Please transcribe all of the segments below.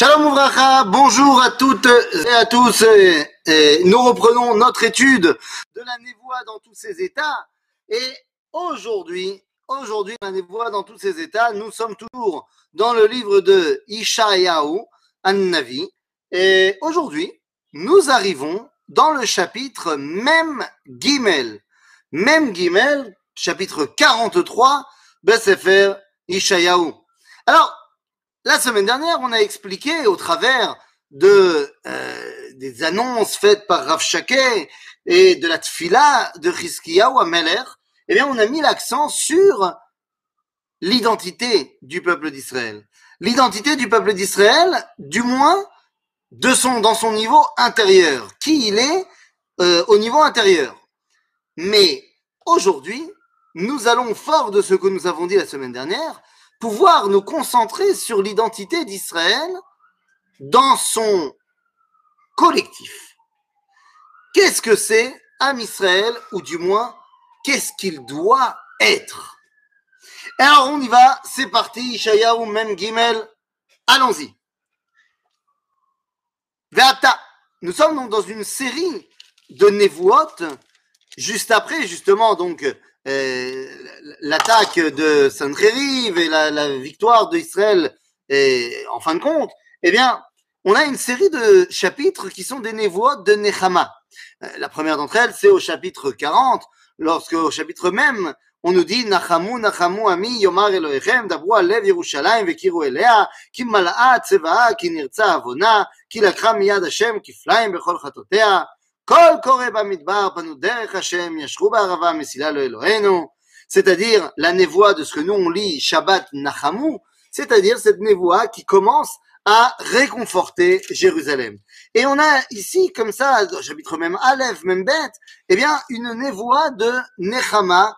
Shalom Ouvracha, bonjour à toutes et à tous. Et, nous reprenons notre étude de la névoie dans tous ses états. Et aujourd'hui, aujourd'hui, la névoie dans tous ses états, nous sommes toujours dans le livre de Ishayahu, An-Navi. Et aujourd'hui, nous arrivons dans le chapitre Même Gimel. Même Gimel, chapitre 43, Besefer Ishayahu. Alors, la semaine dernière, on a expliqué au travers de euh, des annonces faites par Rav Shaké et de la tfila de Chizkiyahu à Meler, eh bien, on a mis l'accent sur l'identité du peuple d'Israël. L'identité du peuple d'Israël, du moins, de son, dans son niveau intérieur. Qui il est euh, au niveau intérieur. Mais aujourd'hui, nous allons, fort de ce que nous avons dit la semaine dernière, pouvoir nous concentrer sur l'identité d'Israël dans son collectif. Qu'est-ce que c'est Am Israël, ou du moins, qu'est-ce qu'il doit être? Alors on y va, c'est parti, ou Mem Gimel, allons-y. Veata, nous sommes donc dans une série de névoites, juste après justement donc l'attaque de Sancheriv et la, la victoire d'Israël, en fin de compte, eh bien, on a une série de chapitres qui sont des névoies de Nechama. Euh, la première d'entre elles, c'est au chapitre 40, lorsque au chapitre même, on nous dit Nachamu, Nachamu, Ami, Yomar Elohechem, Dabru Alev Yerushalayim, Vekiru Elea, Ki Mala'a Tzevaa, Ki Nirtza Avona, Ki Lakra Miyad Hashem, Kiflaim, Bechol Chatotea, c'est-à-dire la névoie de ce que nous on lit Shabbat Nachamu, c'est-à-dire cette névoie qui commence à réconforter Jérusalem. Et on a ici, comme ça, chapitre même Aleph, même bête, eh bien, une névoie de Nechama,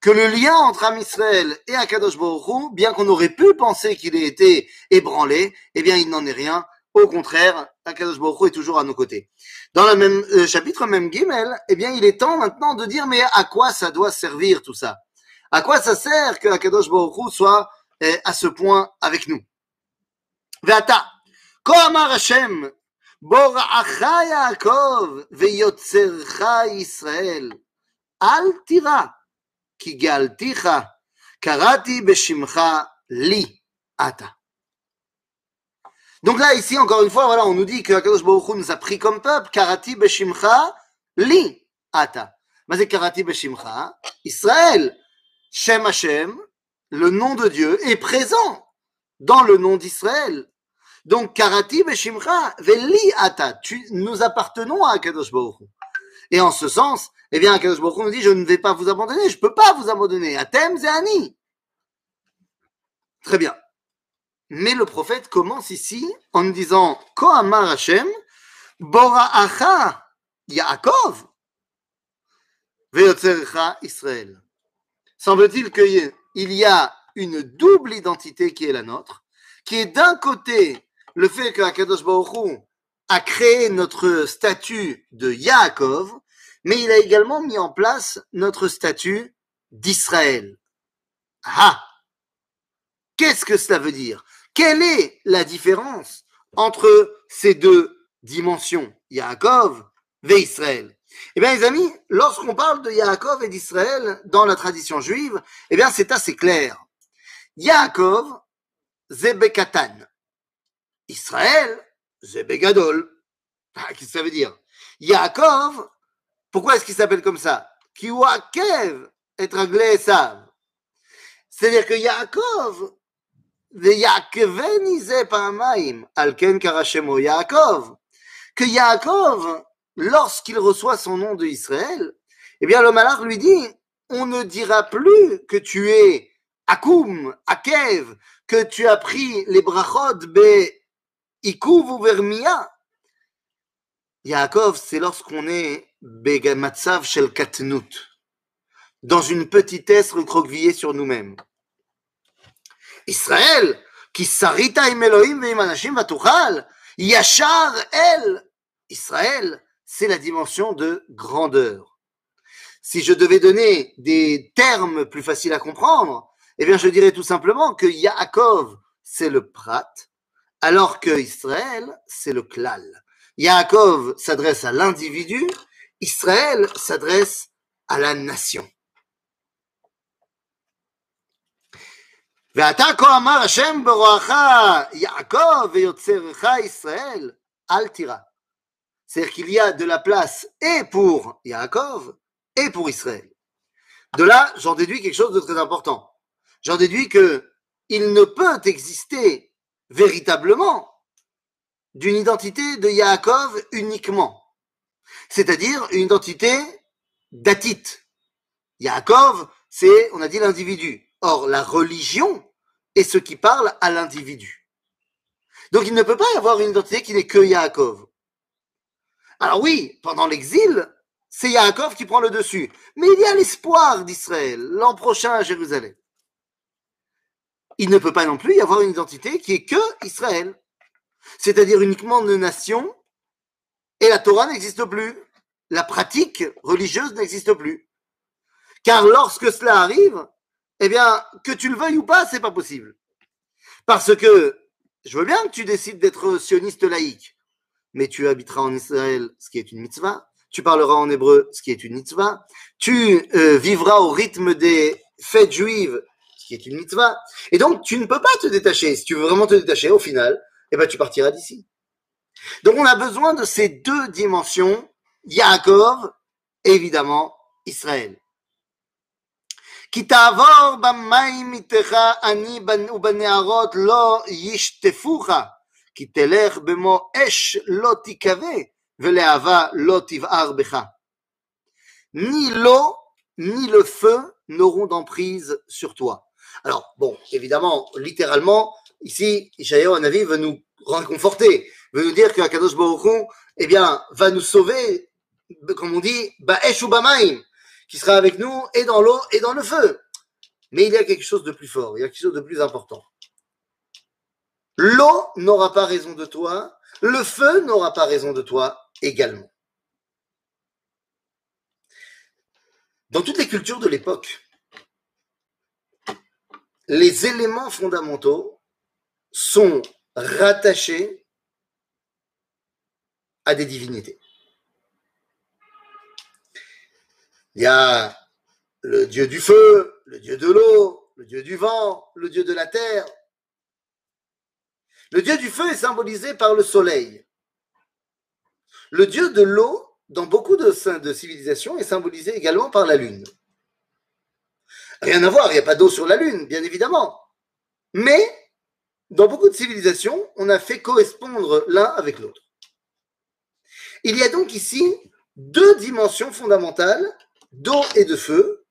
que le lien entre Am Israël et Akadosh Baruch bien qu'on aurait pu penser qu'il ait été ébranlé, eh bien, il n'en est rien. Au contraire, Akadosh Baruch est toujours à nos côtés. Dans le même euh, chapitre, même Gimel, eh bien, il est temps maintenant de dire, mais à quoi ça doit servir tout ça? À quoi ça sert que Akadosh Baruch soit eh, à ce point avec nous? Ve'ata, ko amar Hashem, bora'acha Yaakov ve'yotzercha Israel, al tira, ki galticha, karati beshimcha li ata. Donc là, ici, encore une fois, voilà, on nous dit que Akadosh Baruch nous a pris comme peuple, Karati Beshimcha, Li Ata. Mais Karati Beshimcha, Israël, Shem Hashem, le nom de Dieu est présent dans le nom d'Israël. Donc, Karati Beshimcha, Veli Ata, nous appartenons à Akadosh Baruch Et en ce sens, eh bien, Akadosh Baruch nous dit, je ne vais pas vous abandonner, je ne peux pas vous abandonner. Atem Zéani. Très bien. Mais le prophète commence ici en disant Kohamar Hashem, Bora'acha Yaakov, Ve'otzercha Israël. Semble-t-il qu'il y a une double identité qui est la nôtre, qui est d'un côté le fait que Akadosh Baruch a créé notre statut de Yaakov, mais il a également mis en place notre statut d'Israël. Ah Qu'est-ce que cela veut dire? Quelle est la différence entre ces deux dimensions, Yaakov et Israël? Eh bien, les amis, lorsqu'on parle de Yaakov et d'Israël dans la tradition juive, eh bien, c'est assez clair. Yaakov, Zebekatan. Israël, Zebegadol. Ah, qu'est-ce que ça veut dire? Yaakov, pourquoi est-ce qu'il s'appelle comme ça? Kiwakev et Esav. C'est-à-dire que Yaakov, que Yaakov, lorsqu'il reçoit son nom de Israël, eh bien le malach lui dit, on ne dira plus que tu es Akum, Akev, que tu as pris les brachot be Ikuv ou Vermia. Yaakov, c'est lorsqu'on est Begamatsav shel Katnut, dans une petitesse recroquevillée sur nous-mêmes. Israël, qui sarita im Elohim ve'im anashim vatuchal, yachar el. Israël, c'est la dimension de grandeur. Si je devais donner des termes plus faciles à comprendre, eh bien, je dirais tout simplement que Yaakov, c'est le prat, alors que Israël, c'est le klal. Yaakov s'adresse à l'individu, Israël s'adresse à la nation. ועתה כה אמר השם ברואך, יעקב ויוצרך ישראל, אל תירא. C'est-à-dire qu'il y a de la place et pour Yaakov et pour Israël. De là, j'en déduis quelque chose de très important. J'en déduis que il ne peut exister véritablement d'une identité de Yaakov uniquement. C'est-à-dire une identité datite. Yaakov, c'est, on a dit, l'individu. Or, la religion est ce qui parle à l'individu. Donc, il ne peut pas y avoir une identité qui n'est que Yaakov. Alors oui, pendant l'exil, c'est Yaakov qui prend le dessus. Mais il y a l'espoir d'Israël l'an prochain à Jérusalem. Il ne peut pas non plus y avoir une identité qui est que Israël. C'est-à-dire uniquement une nation et la Torah n'existe plus. La pratique religieuse n'existe plus. Car lorsque cela arrive, eh bien, que tu le veuilles ou pas, c'est pas possible. Parce que je veux bien que tu décides d'être sioniste laïque, mais tu habiteras en Israël, ce qui est une mitzvah, tu parleras en hébreu, ce qui est une mitzvah, tu euh, vivras au rythme des fêtes juives, ce qui est une mitzvah, et donc tu ne peux pas te détacher. Si tu veux vraiment te détacher, au final, eh ben, tu partiras d'ici. Donc on a besoin de ces deux dimensions, Yaakov, évidemment, Israël. כי תעבור במים מתך אני ובנערות לא ישטפוך, כי תלך במו אש לא תיכווה, ולהבה לא תבער בך. Ni l'eau, ni le feu n'auront d'emprise sur toi. Alors, bon, évidemment, littéralement, ici, Ishaïa Navi veut nous réconforter, veut nous dire que Akadosh Baruch eh bien, va nous sauver, comme on dit, ba'esh ou ba'maim, qui sera avec nous et dans l'eau et dans le feu. Mais il y a quelque chose de plus fort, il y a quelque chose de plus important. L'eau n'aura pas raison de toi, le feu n'aura pas raison de toi également. Dans toutes les cultures de l'époque, les éléments fondamentaux sont rattachés à des divinités. Il y a le dieu du feu, le dieu de l'eau, le dieu du vent, le dieu de la terre. Le dieu du feu est symbolisé par le soleil. Le dieu de l'eau, dans beaucoup de, civilisations, est symbolisé également par la lune. Rien à voir, il n'y a pas d'eau sur la lune, bien évidemment. Mais dans beaucoup de civilisations, on a fait correspondre l'un avec l'autre. Il y a donc ici deux dimensions fondamentales d'eau et de feu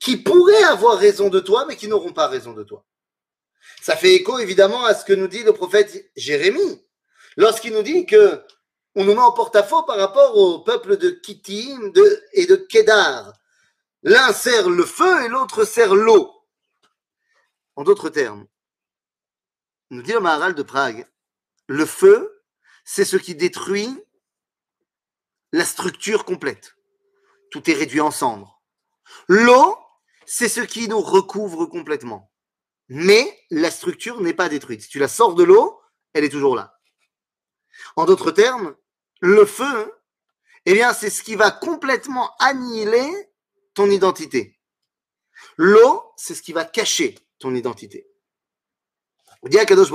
qui pourraient avoir raison de toi, mais qui n'auront pas raison de toi. Ça fait écho évidemment à ce que nous dit le prophète Jérémie, lorsqu'il nous dit que on nous met en porte-à-faux par rapport au peuple de Kittim et de Kedar. L'un sert le feu et l'autre sert l'eau. En d'autres termes, nous dit le Maharal de Prague, le feu, c'est ce qui détruit la structure complète. Tout est réduit en cendres. L'eau, c'est ce qui nous recouvre complètement. Mais la structure n'est pas détruite. Si tu la sors de l'eau, elle est toujours là. En d'autres termes, le feu, eh bien, c'est ce qui va complètement annihiler ton identité. L'eau, c'est ce qui va cacher ton identité. Kadosh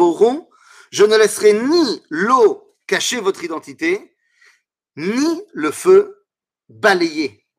je ne laisserai ni l'eau cacher votre identité, ni le feu balayer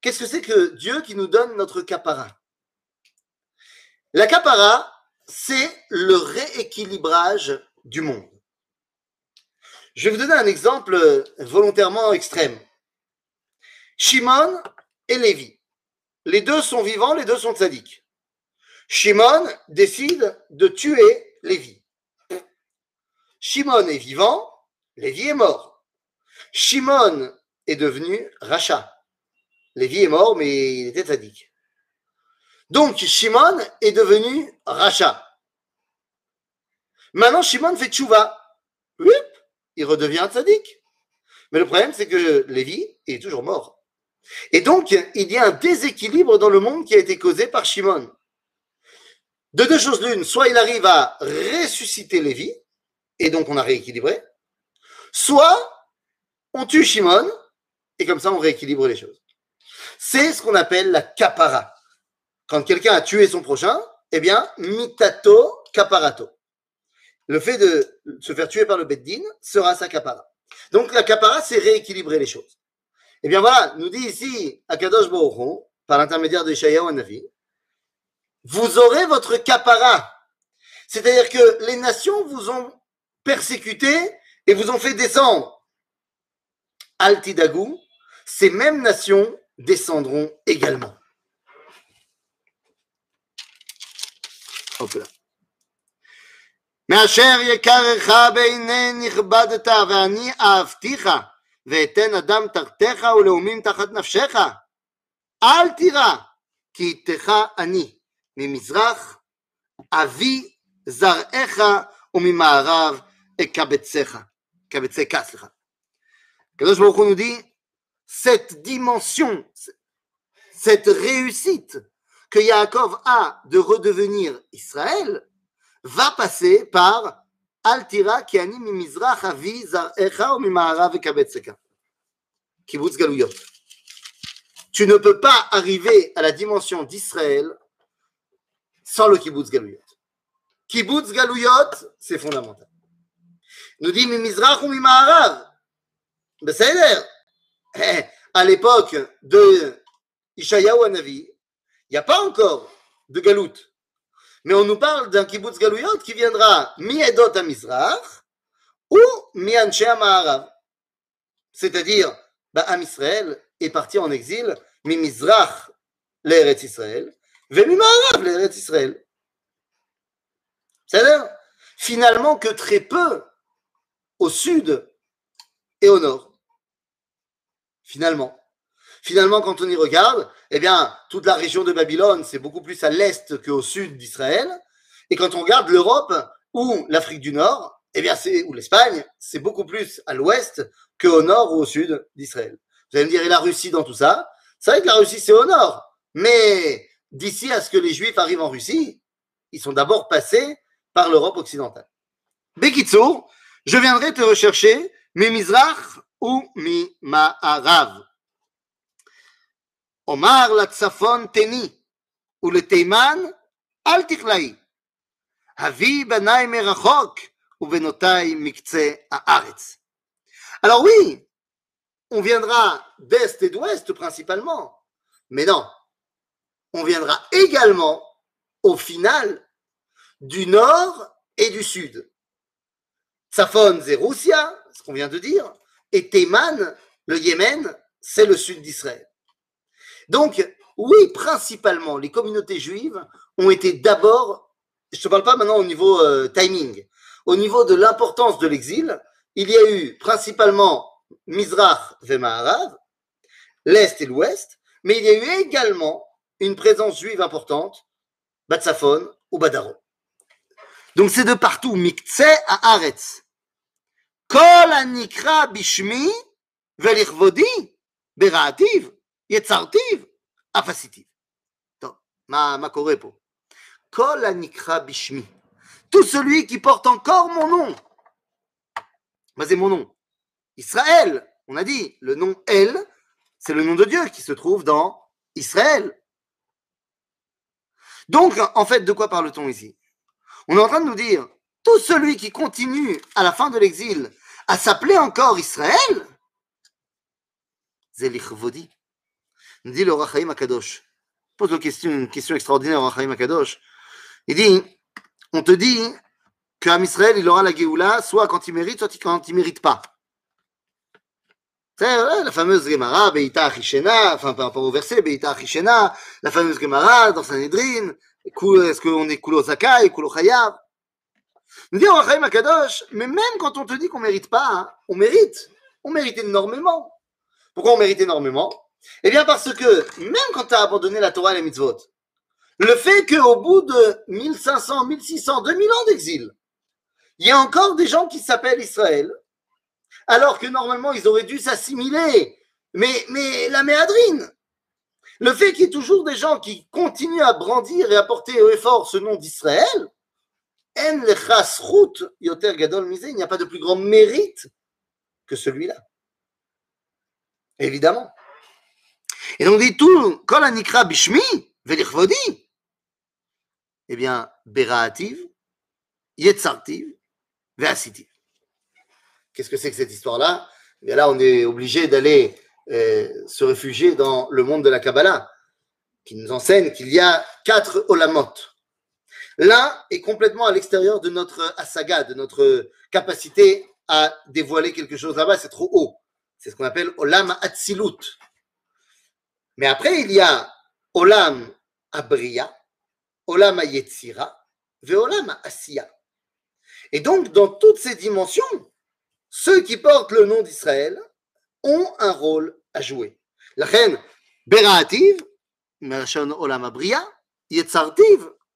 Qu'est-ce que c'est que Dieu qui nous donne notre capara? La capara, c'est le rééquilibrage du monde. Je vais vous donner un exemple volontairement extrême. Shimon et Lévi. Les deux sont vivants, les deux sont tzaddik. Shimon décide de tuer Lévi. Shimon est vivant, Lévi est mort. Shimon est devenu rachat. Lévi est mort, mais il était sadique. Donc, Shimon est devenu rachat. Maintenant, Shimon fait tchouva. il redevient tzaddik. Mais le problème, c'est que Lévi est toujours mort. Et donc, il y a un déséquilibre dans le monde qui a été causé par Shimon. De deux choses l'une, soit il arrive à ressusciter Lévi, et donc on a rééquilibré, soit on tue Shimon, et comme ça on rééquilibre les choses. C'est ce qu'on appelle la kapara. Quand quelqu'un a tué son prochain, eh bien, mitato kaparato. Le fait de se faire tuer par le beddin sera sa kapara. Donc la kapara, c'est rééquilibrer les choses. Eh bien voilà, nous dit ici Akadosh Baruch par l'intermédiaire de Ishayahu Navi, vous aurez votre capara. C'est-à-dire que les nations vous ont persécuté et vous ont fait descendre. Altidagou, ces mêmes nations descendront également. Hop là. מאשר יקרך בעיני נכבדת ואני אהבתיך ואתן אדם תחתיך ולאומים תחת נפשך אל תירא כי איתך אני ממזרח אבי זרעך וממערב אקבצך, קבצך, סליחה. הקדוש ברוך הוא nous dit, cette dimension, cette réussite que Yaakov a de redevenir Israël va passer par Altira ki ani mi mizrach avi zar'echa ou mi ma'arav ekabetzeka. Kibbutz Galouyot. Tu ne peux pas arriver à la dimension d'Israël sans le kibbutz Galouyot. Kibbutz Galouyot, c'est fondamental. Nous dit mi mizrach ou mi ma'arav. Eh, À l'époque de Ishayahu Hanavi, il n'y a pas encore de galout. Mais on nous parle d'un kibbutz galouyot qui viendra mi-edot à Mizrach ou mi-anshe Ma'arav. C'est-à-dire, bah, Am Israël est parti en exil, mi-Mizrach l'Eretz Israël, ve mi-Ma'arav l'Eretz Israël. C'est-à-dire, finalement, que très peu au sud et au nord. Finalement. Finalement, quand on y regarde, eh bien, toute la région de Babylone, c'est beaucoup plus à l'est qu'au sud d'Israël. Et quand on regarde l'Europe ou l'Afrique du Nord, eh bien, c'est, ou l'Espagne, c'est beaucoup plus à l'ouest qu'au nord ou au sud d'Israël. Vous allez me dire, et la Russie dans tout ça? C'est vrai que la Russie, c'est au nord. Mais d'ici à ce que les Juifs arrivent en Russie, ils sont d'abord passés par l'Europe occidentale. Bekitsour, je viendrai te rechercher, mi Mizrach ou teni, ou le teiman, al tichlaï. Havi benai merachok, ou benotai mikce haaretz. Alors oui, on viendra d'est et d'ouest principalement, mais non, on viendra également, au final, du nord et du sud. Safon, c'est Roussia, ce qu'on vient de dire, et Théman, le Yémen, c'est le sud d'Israël. Donc, oui, principalement, les communautés juives ont été d'abord, je ne te parle pas maintenant au niveau euh, timing, au niveau de l'importance de l'exil, il y a eu principalement Mizrach et l'Est et l'Ouest, mais il y a eu également une présence juive importante, Batsafon ou Badaro. Donc c'est de partout, Mikce à Aretz. Beraativ yetzartiv afasitiv. Ma, ma korepo. Kol anikra bishmi. Tout celui qui porte encore mon nom. c'est mon nom. Israël, on a dit, le nom El, c'est le nom de Dieu qui se trouve dans Israël. Donc, en fait, de quoi parle-t-on ici? On est en train de nous dire, tout celui qui continue à la fin de l'exil à s'appeler encore Israël, Zelichvodi. Nous dit le Rachaim Akadosh. Pose une question, extraordinaire au Akadosh. Il dit, on te dit qu'Am Israël, il aura la Géoula, soit quand il mérite, soit quand il ne mérite pas. La fameuse Gemara, Beita Achishena, enfin par rapport au verset, Beita Achishena, la fameuse Gemara dans Sanhedrin, est-ce qu'on est Kulo Zakai, Kulo Chayav? Nous dit Rachaim Akadosh, mais même quand on te dit qu'on mérite pas, hein, on mérite. On mérite énormément. Pourquoi on mérite énormément? Eh bien parce que même quand tu as abandonné la Torah et les mitzvot, le fait qu'au bout de 1500, 1600, 2000 ans d'exil, il y a encore des gens qui s'appellent Israël, alors que normalement ils auraient dû s'assimiler. Mais, mais la méadrine, le fait qu'il y ait toujours des gens qui continuent à brandir et à porter au effort ce nom d'Israël, il n'y a pas de plus grand mérite que celui-là. Évidemment. Et donc, dit tout, Kol Anikra Bishmi, Velichvodi, eh bien, Beraativ, Yetzartiv, Veasitiv. Qu'est-ce que c'est que cette histoire-là? Eh bien là, on est obligé d'aller euh, se réfugier dans le monde de la Kabbalah, qui nous enseigne qu'il y a quatre olamot. L'un est complètement à l'extérieur de notre asaga, de notre capacité à dévoiler quelque chose là-bas, c'est trop haut. C'est ce qu'on appelle olam atzilut. Mais après, il y a olam abriya, olam yetzira, ve olam asiya. Et donc, dans toutes ces dimensions, ceux qui portent le nom d'Israël ont un rôle à jouer. La reine Beraativ, olam abriya, yetzartiv,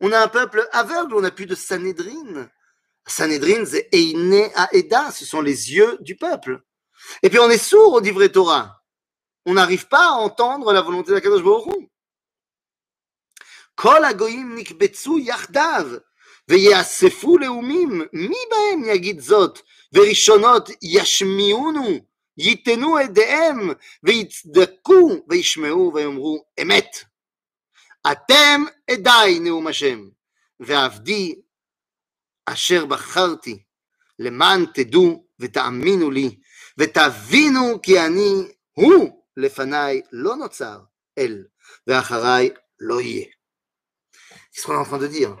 on a un peuple aveugle, on n'a plus de Sanhedrin. Sanhedrin, c'est Eine Aeda, ce sont les yeux du peuple. Et puis on est sourd au vrai Torah. On n'arrive pas à entendre la volonté de la Kadosh Baruch Hu. כל הגויים נקבצו יחדיו ויאספו לאומים, מי בהם יגיד זאת? וראשונות ישמיעונו, ייתנו עדיהם ויצדקו וישמעו ויאמרו אמת. אתם עדיי נאום השם, ועבדי אשר בחרתי, למען תדעו ותאמינו לי, ותבינו כי אני הוא לפניי לא נוצר אל, ואחריי לא יהיה. Qu'est-ce qu'on est en train de dire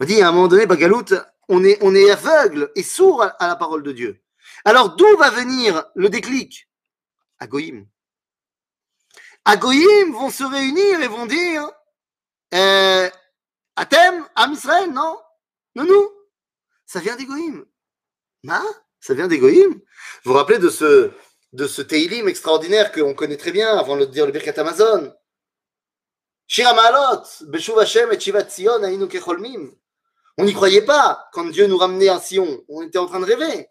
On dit à un moment donné, Bagalout, on est, on est aveugle et sourd à, à la parole de Dieu. Alors d'où va venir le déclic À Goïm. À Goïm vont se réunir et vont dire euh, Atem, Am Israël, non? Non, nous Ça vient d'Egoïm. Hein Ça vient d'Egoïm Vous vous rappelez de ce, de ce Teilim extraordinaire qu'on connaît très bien avant de dire le Birkat Amazon? On n'y croyait pas quand Dieu nous ramenait à Sion. On était en train de rêver.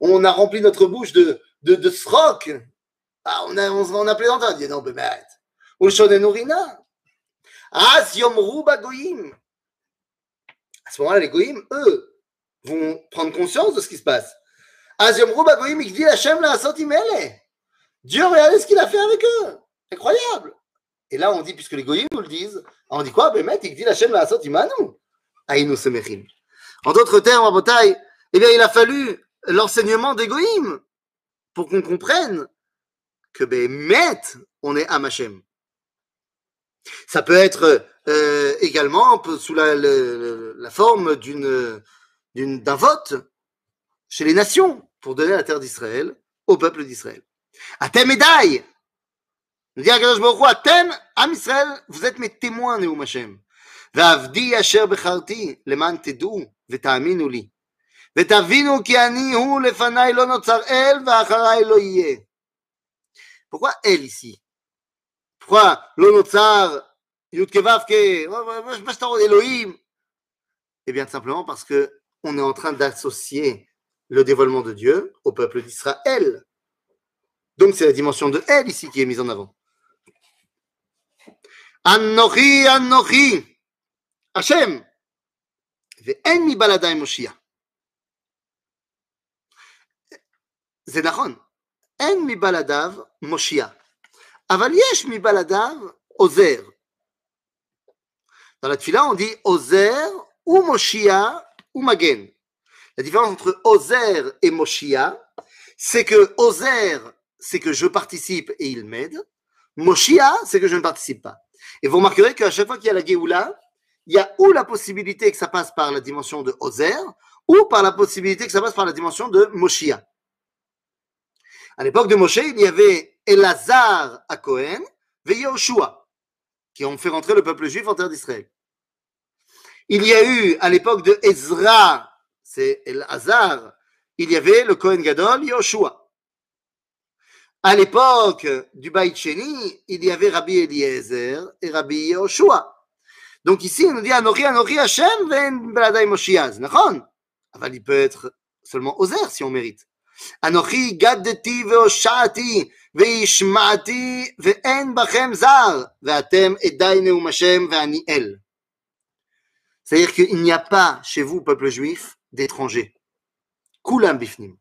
On a rempli notre bouche de, de, de. Ah, on, a, on, on a plaisanté. On dit non, mais arrête. Ulshonen Urina. Az Yomru Bagoyim. À ce moment-là, les goïms, eux, vont prendre conscience de ce qui se passe. Dieu, regardez ce qu'il a fait avec eux. Incroyable. Et là, on dit, puisque les goïms nous le disent, on dit quoi? Ben, il dit la chaîne la Imanu. Aïnou Semechim. En d'autres termes, bataille, eh bien, il a fallu l'enseignement des goïms pour qu'on comprenne que, ben, on est Amachem. Ça peut être euh, également sous la, la, la forme d'une, d'une, d'un vote chez les nations pour donner la terre d'Israël au peuple d'Israël. Atem Edaï nous dit Akadosh Baruch Hu, Atem, Am Israël, vous êtes mes témoins, Neum Hashem. ועבדי אשר בחרתי למען תדעו ותאמינו לי ותבינו כי אני הוא לפניי לא נוצר אל ואחריי לא יהיה. pourquoi elle ici? Pourquoi Yudkevavke, Elohim Eh bien, simplement parce que on est en train d'associer le dévoilement de Dieu au peuple d'Israël. Donc, c'est la dimension de elle ici qui est mise en avant. Anochi, Anochi, Hachem, Ve'en mi baladai Moshia. Zenachon, אין מבלעדיו מושיע, אבל יש מבלעדיו עוזר. Dans la tfila, on dit Ozer ou Moshia ou Magen. La différence entre Ozer et Moshia, c'est que Ozer, c'est que je participe et il m'aide. Moshia, c'est que je ne participe pas. Et vous remarquerez qu'à chaque fois qu'il y a la Géoula, il y a ou la possibilité que ça passe par la dimension de Ozer, ou par la possibilité que ça passe par la dimension de Moshia. À l'époque de Moshe, il y avait Elazar à Cohen et Yehoshua, qui ont fait rentrer le peuple juif en terre d'Israël. Il y a eu, à l'époque de Ezra, c'est Elazar, il y avait le Cohen Gadol, Yehoshua. À l'époque du Baït Sheni, il y avait Rabbi Eliezer et Rabbi Yehoshua. Donc ici, on nous dit Anori, Anori Hashem, Ven Beladai Moshiaz. Mais il peut être seulement Ozer si on mérite. Ve'ishmati ve'en bachem zar ve'atem edai neum Hashem ve'aniel. C'est-à-dire qu'il n'y a pas chez vous, peuple juif, d'étrangers. Kulam bifnim.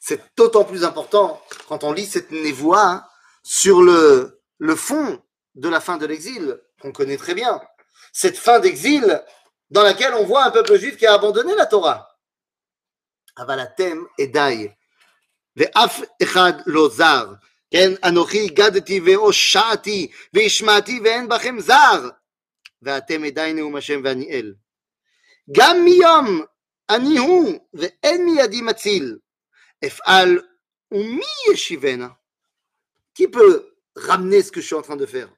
C'est d'autant plus important quand on lit cette névoie sur le, le fond de la fin de l'exil, qu'on connaît très bien. Cette fin d'exil dans laquelle on voit un peuple juif qui a abandonné la Torah. Avalatem edai. ואף אחד לא זר. כן, אנוכי הגדתי והושעתי והשמעתי ואין בכם זר. ואתם עדיי נאום השם ואני אל. גם מיום אני הוא ואין מידי מציל. אפעל ומי ישיבנה? Qui peut ramener ce que je suis en train de faire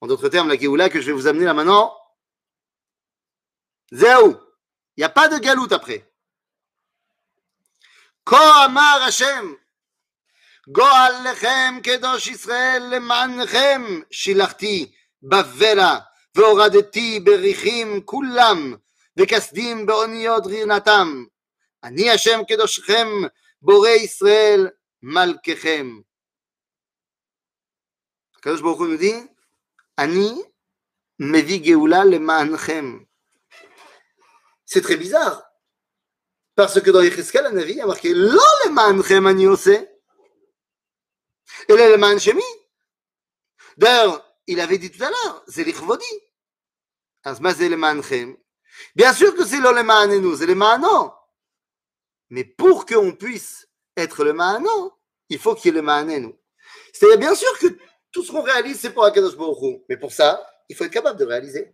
En d'autres termes, la Géoula que je vais vous amener là maintenant, Zéou. Il n'y a pas de galoute après. כה אמר השם, גועל לכם קדוש ישראל למענכם שילחתי בבלה והורדתי בריחים כולם וכסדים באוניות רינתם. אני השם קדושכם בורא ישראל מלככם. הקדוש ברוך הוא יודעי, אני מביא גאולה למענכם. C'est très bizarre. Parce que dans Yecheskel, la il y a marqué Lo le manchem ani ose. Et le manchemi. D'ailleurs, il avait dit tout à l'heure, c'est l'Ichvodi. Bien sûr que c'est lo le manenu, c'est le mano. Mais pour qu'on puisse être le mano, il faut qu'il y ait le manenu. C'est-à-dire, bien sûr que tout ce qu'on réalise, c'est pour Akadosh Baruch Mais pour ça, il faut être capable de réaliser.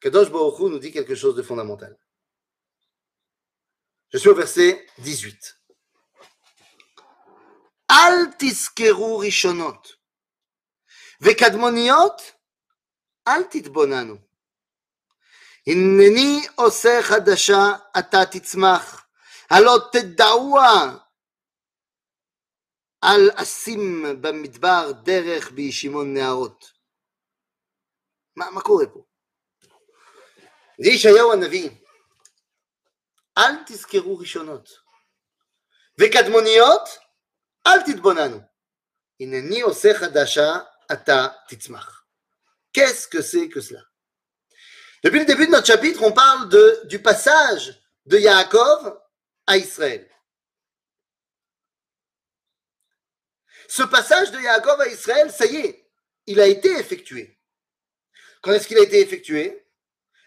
Kadosh Baruch nous dit quelque chose de fondamental. Je suis au verset 18. Al tiskeru rishonot. Vekadmoniot, al titbonanu. הנני עושה חדשה, אתה תצמח. הלא תדעוה אל אשים במדבר דרך בישימון נהרות. מה, מה קורה פה? זה ישעיהו הנביא, אל תזכרו ראשונות, וקדמוניות, אל תתבוננו. הנני עושה חדשה, אתה תצמח. Qu'est-ce que c'est que cela Depuis le début de notre chapitre, on parle de, du passage de Yaakov à Israël. Ce passage de Yaakov à Israël, ça y est, il a été effectué. Quand est-ce qu'il a été effectué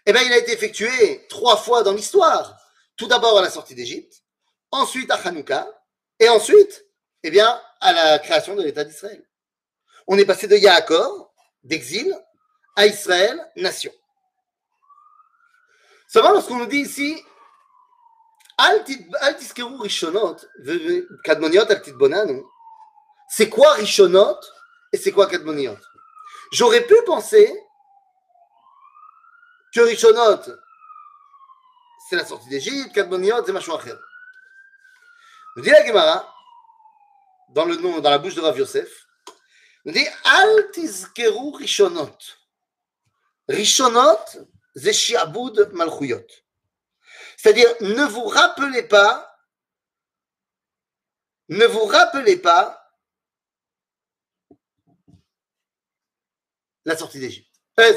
Eh bien, il a été effectué trois fois dans l'histoire. Tout d'abord à la sortie d'Égypte, ensuite à Hanouka, et ensuite, eh bien, à la création de l'État d'Israël. On est passé de Yaakov, d'exil, à Israël, nation. Seulement, lorsqu'on nous dit ici, c'est quoi Rishonot et c'est quoi Kadmoniot? J'aurais pu penser que Rishonot, c'est la sortie d'Égypte, Kadmoniot, c'est Machouacher. Nous dit la Gemara, dans, le nom, dans la bouche de Rav Yosef, On dit Al tizkeru rishonot. Rishonot, c'est shiabud malchuyot. C'est-à-dire, ne vous rappelez pas, ne vous rappelez pas la sortie d'Égypte. Euh,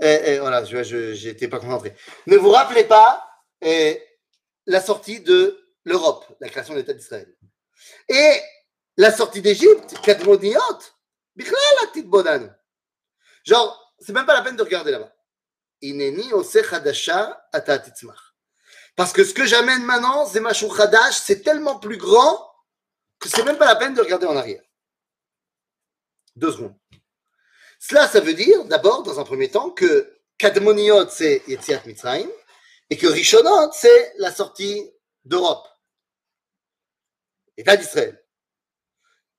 Euh, euh, voilà, je n'étais pas concentré. Ne vous rappelez pas la sortie de l'Europe, la création de l'État d'Israël. Et la sortie d'Égypte, Kadmoniot, la petite bonane. Genre, c'est même pas la peine de regarder là-bas. Parce que ce que j'amène maintenant, c'est ma chadash, c'est tellement plus grand que c'est même pas la peine de regarder en arrière. Deux secondes. Cela, ça veut dire, d'abord, dans un premier temps, que Kadmoniot, c'est Yetziat Mitzrayim, et que Rishonot, c'est la sortie d'Europe. État d'Israël.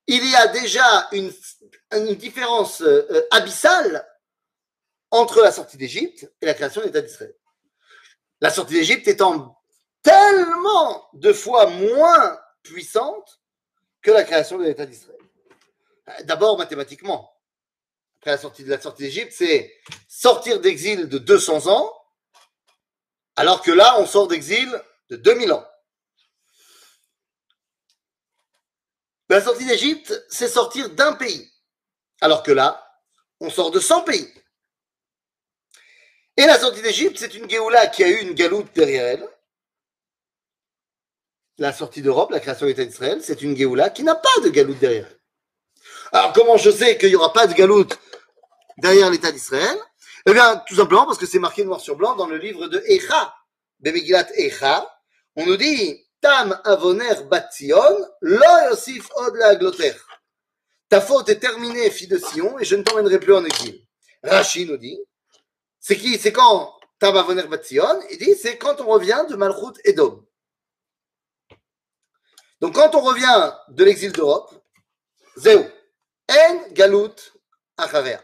Il y a déjà une, différence euh, abyssale entre la sortie d'Égypte et la création de l'État d'Israël. La sortie d'Égypte étant tellement de fois moins puissante que la création de l'État d'Israël. D'abord mathématiquement. Après la sortie de la sortie d'Égypte, c'est sortir d'exil de 200 ans, alors que là, on sort d'exil de 2000 ans. La sortie d'Égypte, c'est sortir d'un pays, alors que là, on sort de 100 pays. Et la sortie d'Égypte, c'est une Géoula qui a eu une galoute derrière elle. La sortie d'Europe, la création de l'État d'Israël, c'est une Géoula qui n'a pas de galoute derrière elle. Alors comment je sais qu'il n'y aura pas de galoute derrière l'État d'Israël Eh bien, tout simplement parce que c'est marqué noir sur blanc dans le livre de Echa, de Megillat Echa. On nous dit Tam avoner batzion, lo yosif od la. Ta faute est terminée, fille de Sion, et je ne t'emmènerai plus en exil. Rashi nous dit c'est qui C'est quand Tam avoner batzion Il dit c'est quand on revient de Malchut Edom. Donc quand on revient de l'exil d'Europe, Zéo, En Galut Achavea.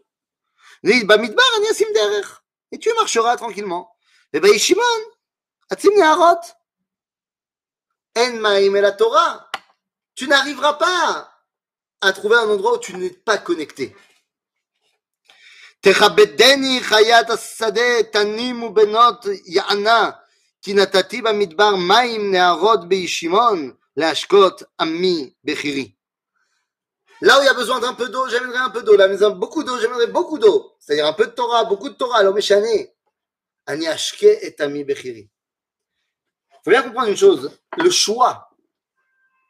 et tu marcheras tranquillement. ובישימון, אצים נהרות. En maïm et la Torah. Tu n'arriveras pas à trouver un endroit où tu n'es pas connecté. תכבדני חיית השדה, תנים ובנות יענה, כי נתתי במדבר מים נהרות בישימון, להשקות עמי בחירי. Là où il y a besoin d'un peu d'eau, j'aimerais un peu d'eau. Là a beaucoup d'eau, j'aimerais beaucoup d'eau. C'est-à-dire un peu de Torah, beaucoup de Torah. Alors. Ani ashke et ami bechiri. Il faut bien comprendre une chose. Le choix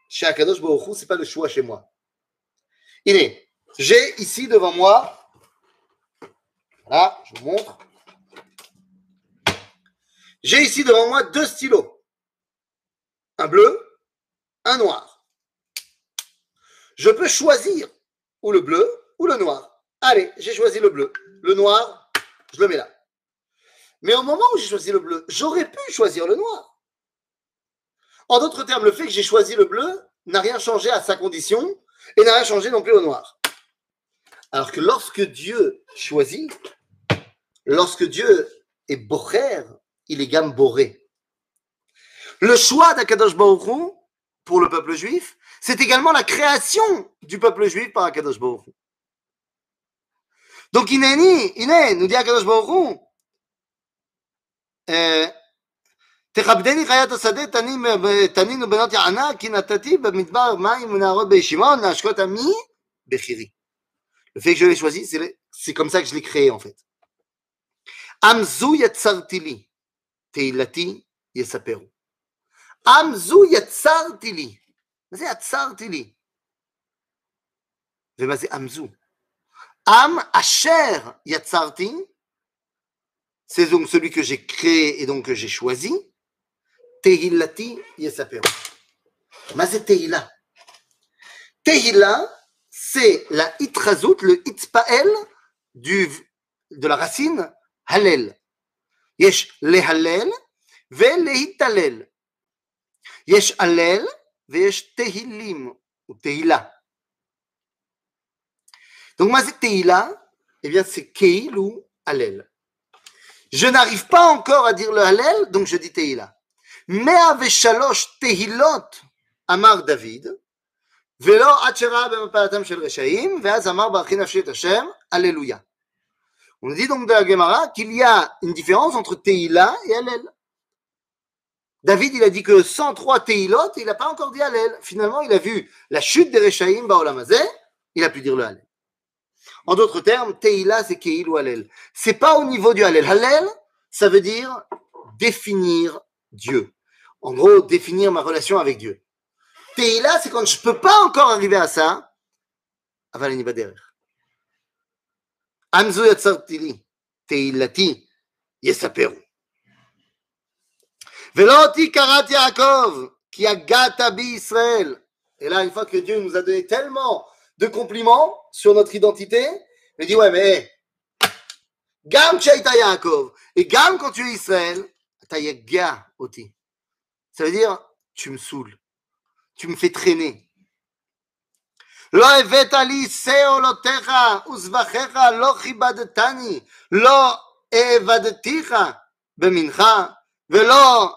chez Akadosh Baruch ce n'est pas le choix chez moi. Il est, j'ai ici devant moi, voilà, je vous montre. J'ai ici devant moi deux stylos. Un bleu, un noir. Je peux choisir ou le bleu ou le noir. Allez, j'ai choisi le bleu. Le noir, je le mets là. Mais au moment où j'ai choisi le bleu, j'aurais pu choisir le noir. En d'autres termes, le fait que j'ai choisi le bleu n'a rien changé à sa condition et n'a rien changé non plus au noir. Alors que lorsque Dieu choisit, lorsque Dieu est bocher, il est gamboré. Le choix d'Akadosh Baruch pour le peuple juif, c'est également la création du peuple juif par Akadosh Baruch Donc, Ineni, Iné, nous dit Akadosh Baruch euh, תכבדני חיית השדה תנינו בנות יענה כי נתתי במדבר מים ונהרות בישימון להשקות עמי בחירי. Le fait que je l'ai choisi, c'est comme ça que je l'ai créé en fait. עם זו יצרתי לי, תהילתי יספרו. עם זו יצרתי לי. מה זה יצרתי לי? ומה זה עם זו? עם אשר יצרתי, c'est donc celui que j'ai créé et donc que j'ai choisi. Tehillati Yesaperu. Mais c'est Tehila. Tehila, c'est la itrazout, le itpael du, de la racine halel. Yesh le halel ve le hitalel. Yesh halel ve yesh tehilim ou tehila. Donc moi c'est tehila, eh bien c'est keil ou halel. Je n'arrive pas encore à dire le halel, donc je dis tehila. מאה ושלוש תהילות אמר דוד, ולא עד שראה במפלתם של רשעים, ואז אמר ברכי נפשי את השם, Alléluia. On dit donc de la Gemara qu'il y a une différence entre Teila et Hallel. David, il a dit que 103 Teilot, il n'a pas encore dit Hallel. Finalement, il a vu la chute des Rechaim, Baolamazé, il a pu dire le Hallel. En d'autres termes, Teila, c'est Keil ou Hallel. C'est pas au niveau du Hallel. Hallel, ça veut dire définir Dieu. En gros, définir ma relation avec Dieu. Teila, c'est quand je ne peux pas encore arriver à ça. Avaleni baderer. Amzu yatsarti li. Teilati yesaperu. Veloti karat Yaakov, qui a gata bi Israël. Et là, une fois que Dieu nous a donné tellement de compliments sur notre identité, il dit, ouais, mais, gam chaita Yaakov, et gam quand tu es Israël, ta yaga oti. Ça veut dire, tu me saoules, tu me fais traîner. לא הבאת לי שאולותיך וזבחיך, לא כיבדתני, לא העבדתיך במנחה, ולא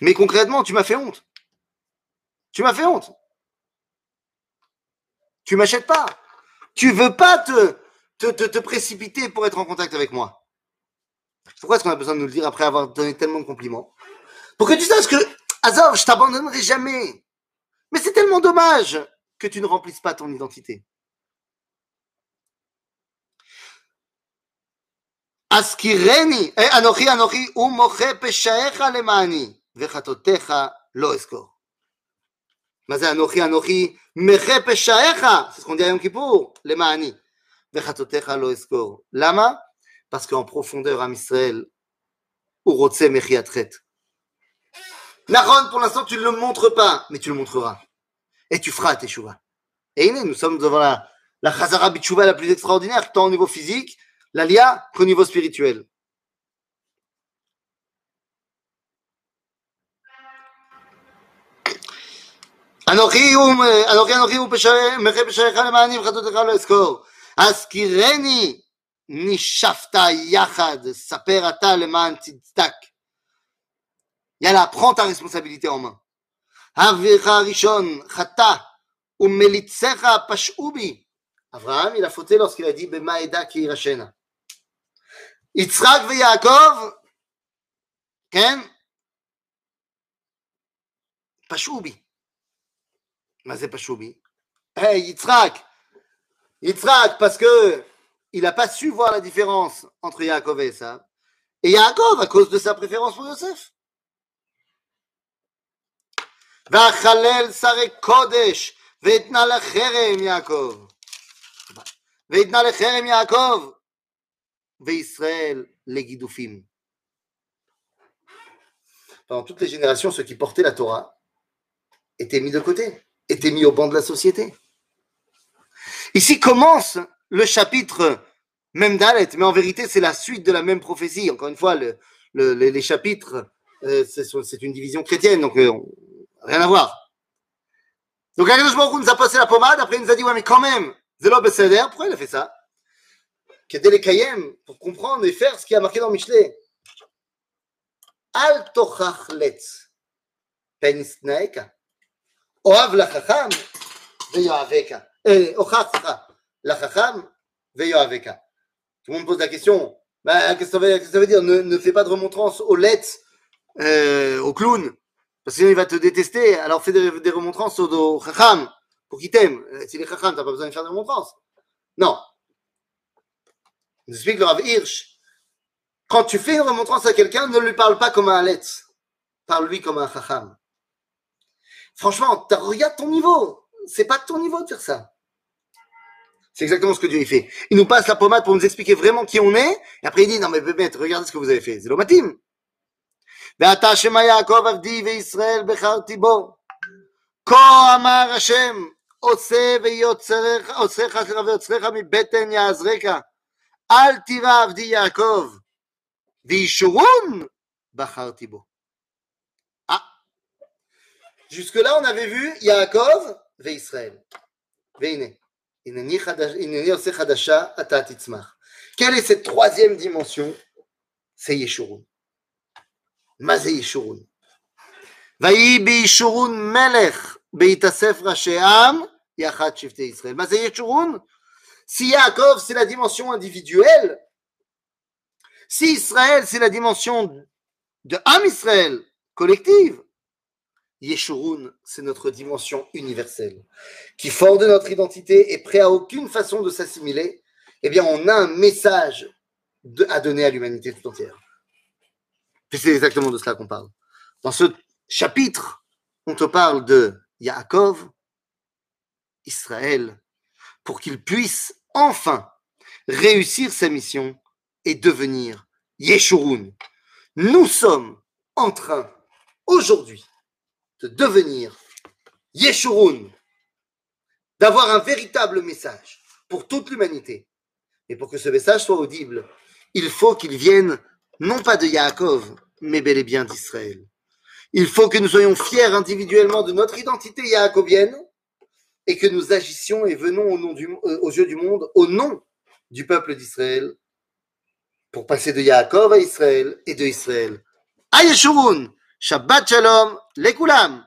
mais concrètement, tu m'as fait honte. Tu m'as fait honte. Tu m'achètes pas. Tu veux pas te, te, te, te précipiter pour être en contact avec moi. Pourquoi est-ce qu'on a besoin de nous le dire après avoir donné tellement de compliments? Pour que tu saches que, Azor, je t'abandonnerai jamais. Mais c'est tellement dommage que tu ne remplisses pas ton identité. Askireni, eh, umoche vechatotecha lo eskor. מה זה אנוכי אנוכי מחה פשעיך, c'est ce qu'on dit à Yom Kippour, למעני, וחטאותיך לא אזכור. למה? Parce qu'en profondeur, Am Israël, Urotse Mechiatret. Naron, pour l'instant, tu ne le montres pas, mais tu le montreras. Et tu feras tes chouvas. Et nous sommes devant la, la Chazara Bichouva la plus extraordinaire, tant au niveau physique, la lia, qu'au niveau spirituel. אנוכי הוא, אנוכי אנוכי הוא מחה פשעיך למעני וחטאותיך לא אזכור. הזכירני נשפת יחד, ספר אתה למען צדק. יאללה, prends ta responsabilité en main. אביך הראשון חטא, ומליציך פשעו בי. אברהם, il a fauté lorsqu'il a dit במה אדע כי ירשנה. יצחק ויעקב, כן? פשעו בי. מה זה פשעו בי? היי, יצחק, יצחק, parce que il n'a pas su voir la différence entre Yaakov et Esav. Et Yaakov, à cause de sa préférence pour Yosef. והחלל שרי קודש, ואתנה לחרם יעקב. ואתנה לחרם יעקב, וישראל לגידופים. Pendant toutes les générations, ceux qui portaient la Torah étaient mis de côté, étaient mis au banc de la société. Ici commence le chapitre même Dalet, mais en vérité, c'est la suite de la même prophétie. Encore une fois, le, le, les, chapitres, euh, c'est une division chrétienne, donc euh, rien à voir. Donc, Akadosh Baruch nous a passé la pommade, après il nous a dit, ouais, mais quand même, Zelo Beseder, pourquoi il a fait ça? Kayem, pour comprendre et faire ce qui a marqué dans Michelet. Al tochach letz, penisnaeka, oav lachacham, veyoaveka. Ochach, Lachacham veyoaveka. Tout le monde pose la question. Bah, qu'est-ce que ça veut, dire? Ne, fais pas de remontrance au let's, euh, au clown, parce que sinon va te détester. Alors fais des, remontrances au, chacham, pour qu'il t'aime. Si les chacham, t'as pas besoin de faire des remontrances. Non. Nous explique le Rav Hirsch. Quand tu fais une remontrance à quelqu'un, ne lui parle pas comme un lettre. Parle-lui comme un chacham. Franchement, regarde ton niveau. C'est pas de ton niveau de faire ça. C'est exactement ce que Dieu fait. Il nous passe la pommade pour nous expliquer vraiment qui on est. Et après, il dit, non, mais bébé, regardez ce que vous avez fait. C'est l'omatim. ואתה שמא יעקב עבדי וישראל בחרתי בו. כה אמר השם, עושה ועושך ויוצרך מבטן יעזרך. אל תירא עבדי יעקב, וישורון בחרתי בו. Jusque-là, on avait vu Yaakov ve Israël. Quelle est cette troisième dimension? C'est Yeshurun. Mazé Yeshurun. Vaï Yeshurun melech beitasef racheam yachat shifte Israël. Mazé Yeshurun? Si Yaakov, c'est la dimension individuelle, si Israël, c'est la dimension de Am Israël collective, Yeshurun, c'est notre dimension universelle, qui, fort de notre identité, est prêt à aucune façon de s'assimiler, eh bien, on a un message à donner à l'humanité tout entière. c'est exactement de cela qu'on parle. Dans ce chapitre, on te parle de Yaakov, Israël, pour qu'il puisse enfin réussir sa mission et devenir Yeshurun. Nous sommes en train, aujourd'hui, de devenir Yeshurun, d'avoir un véritable message pour toute l'humanité. Et pour que ce message soit audible, il faut qu'il vienne non pas de Yaakov, mais bel et bien d'Israël. Il faut que nous soyons fiers individuellement de notre identité yaakovienne et que nous agissions et venons au nom du, euh, aux yeux du monde au nom du peuple d'Israël pour passer de Yaakov à Israël et de Israël à Yeshurun. Shabbat Shalom, Lekulam.